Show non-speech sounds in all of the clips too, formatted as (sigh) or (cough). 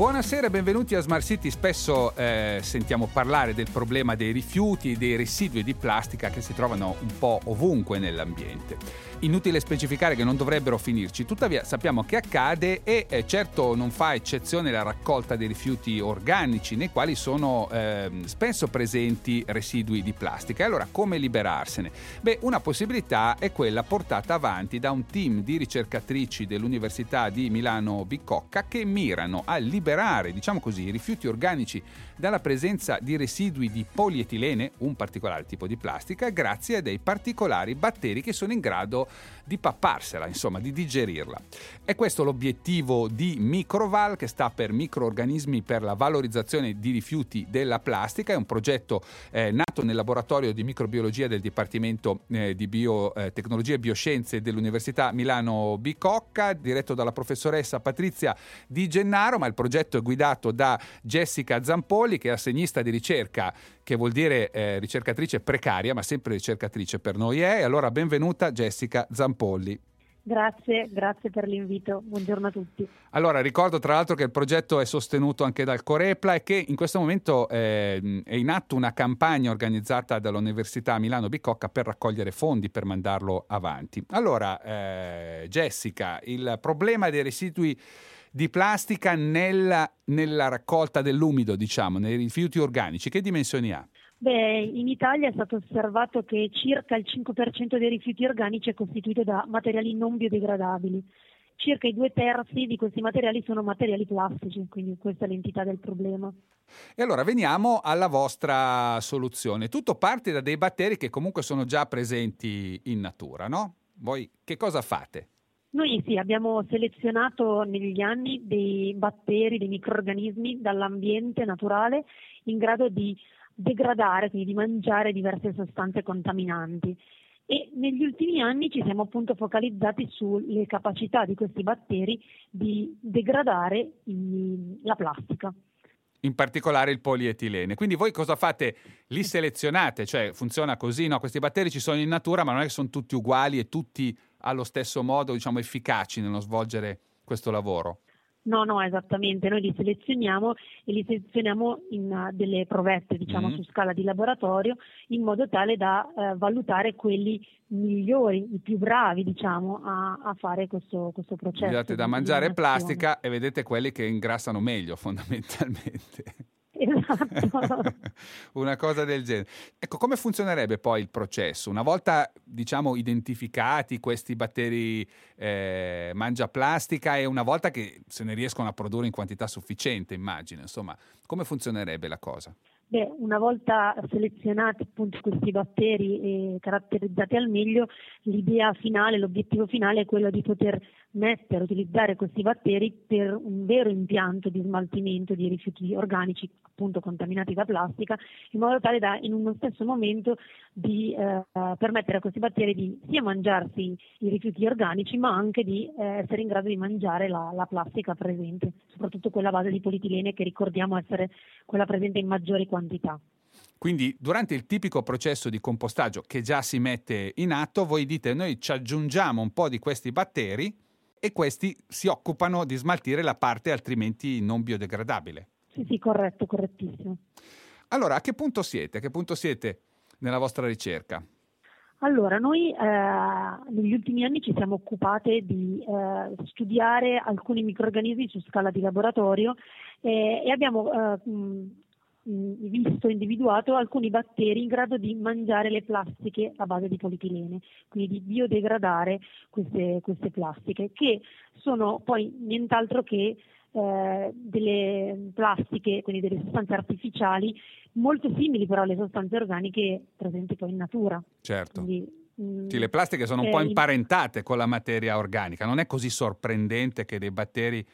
Buonasera e benvenuti a Smart City. Spesso eh, sentiamo parlare del problema dei rifiuti, dei residui di plastica che si trovano un po' ovunque nell'ambiente. Inutile specificare che non dovrebbero finirci, tuttavia sappiamo che accade e eh, certo non fa eccezione la raccolta dei rifiuti organici nei quali sono eh, spesso presenti residui di plastica. E allora come liberarsene? Beh, una possibilità è quella portata avanti da un team di ricercatrici dell'Università di Milano Bicocca che mirano a liberare, diciamo così, i rifiuti organici dalla presenza di residui di polietilene, un particolare tipo di plastica, grazie a dei particolari batteri che sono in grado di papparsela, insomma, di digerirla. È questo l'obiettivo di Microval, che sta per microorganismi per la valorizzazione di rifiuti della plastica. È un progetto eh, nato nel laboratorio di microbiologia del Dipartimento eh, di Biotecnologie e Bioscienze dell'Università Milano Bicocca, diretto dalla professoressa Patrizia Di Gennaro, ma il progetto è guidato da Jessica Zampolli, che è assegnista di ricerca che vuol dire eh, ricercatrice precaria, ma sempre ricercatrice per noi è. E allora benvenuta Jessica Zampolli. Grazie, grazie per l'invito. Buongiorno a tutti. Allora, ricordo tra l'altro che il progetto è sostenuto anche dal Corepla e che in questo momento eh, è in atto una campagna organizzata dall'Università Milano Bicocca per raccogliere fondi per mandarlo avanti. Allora, eh, Jessica, il problema dei residui di plastica nella, nella raccolta dell'umido, diciamo, nei rifiuti organici, che dimensioni ha? Beh, in Italia è stato osservato che circa il 5% dei rifiuti organici è costituito da materiali non biodegradabili. Circa i due terzi di questi materiali sono materiali plastici, quindi questa è l'entità del problema. E allora veniamo alla vostra soluzione. Tutto parte da dei batteri che comunque sono già presenti in natura, no? Voi che cosa fate? Noi sì, abbiamo selezionato negli anni dei batteri, dei microorganismi dall'ambiente naturale in grado di degradare, quindi di mangiare diverse sostanze contaminanti. E negli ultimi anni ci siamo appunto focalizzati sulle capacità di questi batteri di degradare la plastica in particolare il polietilene. Quindi voi cosa fate? Li selezionate, cioè funziona così, no? Questi batteri ci sono in natura, ma non è che sono tutti uguali e tutti allo stesso modo, diciamo, efficaci nello svolgere questo lavoro. No, no, esattamente. Noi li selezioniamo e li selezioniamo in uh, delle provette, diciamo, mm-hmm. su scala di laboratorio, in modo tale da uh, valutare quelli migliori, i più bravi, diciamo, a, a fare questo, questo processo. Vi date da mangiare plastica e vedete quelli che ingrassano meglio, (laughs) fondamentalmente. Esatto. (laughs) una cosa del genere. Ecco, come funzionerebbe poi il processo? Una volta, diciamo, identificati questi batteri eh, mangiaplastica e una volta che se ne riescono a produrre in quantità sufficiente, immagino, insomma, come funzionerebbe la cosa? Beh, una volta selezionati appunto questi batteri e caratterizzati al meglio, l'idea finale, l'obiettivo finale è quello di poter mettere, utilizzare questi batteri per un vero impianto di smaltimento di rifiuti organici appunto contaminati da plastica, in modo tale da in uno stesso momento di eh, permettere a questi batteri di sia mangiarsi i rifiuti organici, ma anche di eh, essere in grado di mangiare la, la plastica presente, soprattutto quella base di polietilene che ricordiamo essere quella presente in maggiori quantità. Quindi durante il tipico processo di compostaggio che già si mette in atto, voi dite noi ci aggiungiamo un po' di questi batteri e questi si occupano di smaltire la parte altrimenti non biodegradabile. Sì, sì, corretto, correttissimo. Allora, a che punto siete? A che punto siete nella vostra ricerca? Allora, noi eh, negli ultimi anni ci siamo occupate di eh, studiare alcuni microrganismi su scala di laboratorio eh, e abbiamo eh, visto, individuato alcuni batteri in grado di mangiare le plastiche a base di polietilene, quindi di biodegradare queste, queste plastiche, che sono poi nient'altro che eh, delle plastiche, quindi delle sostanze artificiali molto simili però alle sostanze organiche presenti poi in natura. Certo. Quindi, sì, le plastiche sono un po' imparentate con la materia organica, non è così sorprendente che dei batteri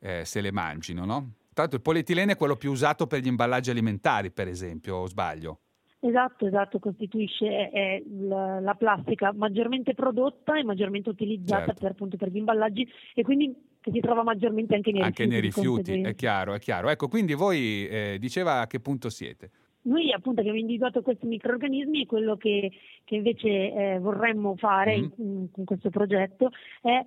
eh, se le mangino, no? Tra l'altro il polietilene è quello più usato per gli imballaggi alimentari, per esempio, o sbaglio? Esatto, esatto, costituisce è, la, la, plastica maggiormente prodotta e maggiormente utilizzata certo. per, appunto, per gli imballaggi e quindi che si trova maggiormente anche nei anche rifiuti. Anche nei rifiuti, è chiaro, è chiaro. Ecco, quindi voi eh, diceva a che punto siete? Noi appunto abbiamo individuato questi microorganismi e quello che, che invece eh, vorremmo fare mm. in, in, questo progetto è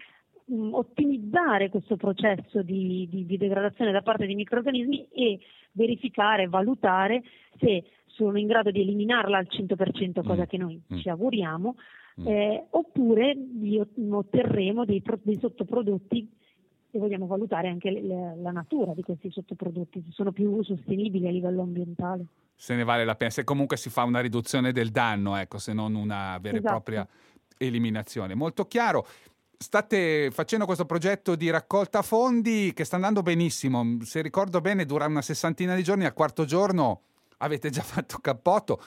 mh, mm, ottimizzare questo processo di, di, di, degradazione da parte dei microorganismi e verificare, valutare se sono in grado di eliminarla al 100%, cosa mm. che noi mm. ci auguriamo, mm. eh, oppure otterremo dei, dei sottoprodotti e vogliamo valutare anche le, la natura di questi sottoprodotti, se sono più sostenibili a livello ambientale. Se ne vale la pena, se comunque si fa una riduzione del danno, ecco, se non una vera esatto. e propria eliminazione. Molto chiaro. State facendo questo progetto di raccolta fondi che sta andando benissimo. Se ricordo bene, dura una sessantina di giorni. Al quarto giorno avete già (laughs) fatto cappotto.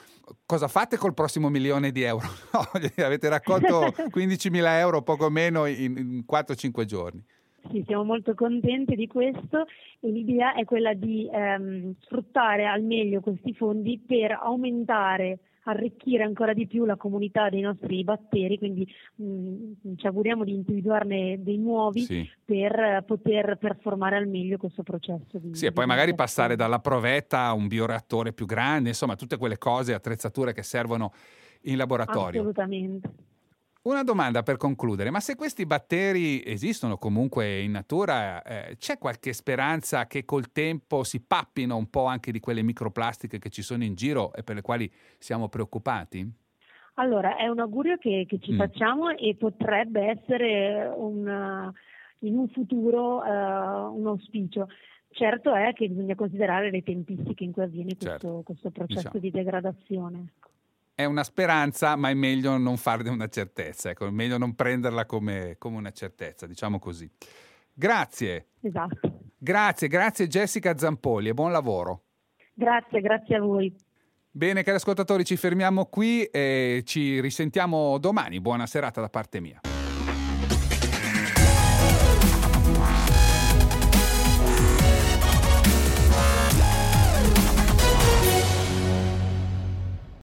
Cosa fate col prossimo milione di euro? (laughs) No, avete raccolto (laughs) 15.000 euro, poco meno, in, in 4-5 giorni. Sì, siamo molto contenti di questo e l'idea è quella di ehm, sfruttare al meglio questi fondi per aumentare arricchire ancora di più la comunità dei nostri batteri, quindi mh, mm, ci auguriamo di individuarne dei nuovi sì. per poter performare al meglio questo processo. Di, sì, e poi magari passare dalla provetta a un bioreattore più grande, insomma, tutte quelle cose, attrezzature che servono in laboratorio. Assolutamente. Una domanda per concludere, ma se questi batteri esistono comunque in natura, eh, c'è qualche speranza che col tempo si pappino un po' anche di quelle microplastiche che ci sono in giro e per le quali siamo preoccupati? Allora, è un augurio che, che ci mm. facciamo e potrebbe essere un, in un futuro uh, un auspicio. Certo è che bisogna considerare le tempistiche in cui avviene questo, certo. questo processo diciamo. di degradazione. È una speranza, ma è meglio non farne una certezza, ecco, è meglio non prenderla come, come una certezza, diciamo così. Grazie. Esatto. Grazie, grazie Jessica Zampoli e buon lavoro. Grazie, grazie a voi. Bene, cari ascoltatori, ci fermiamo qui e ci risentiamo domani. Buona serata da parte mia.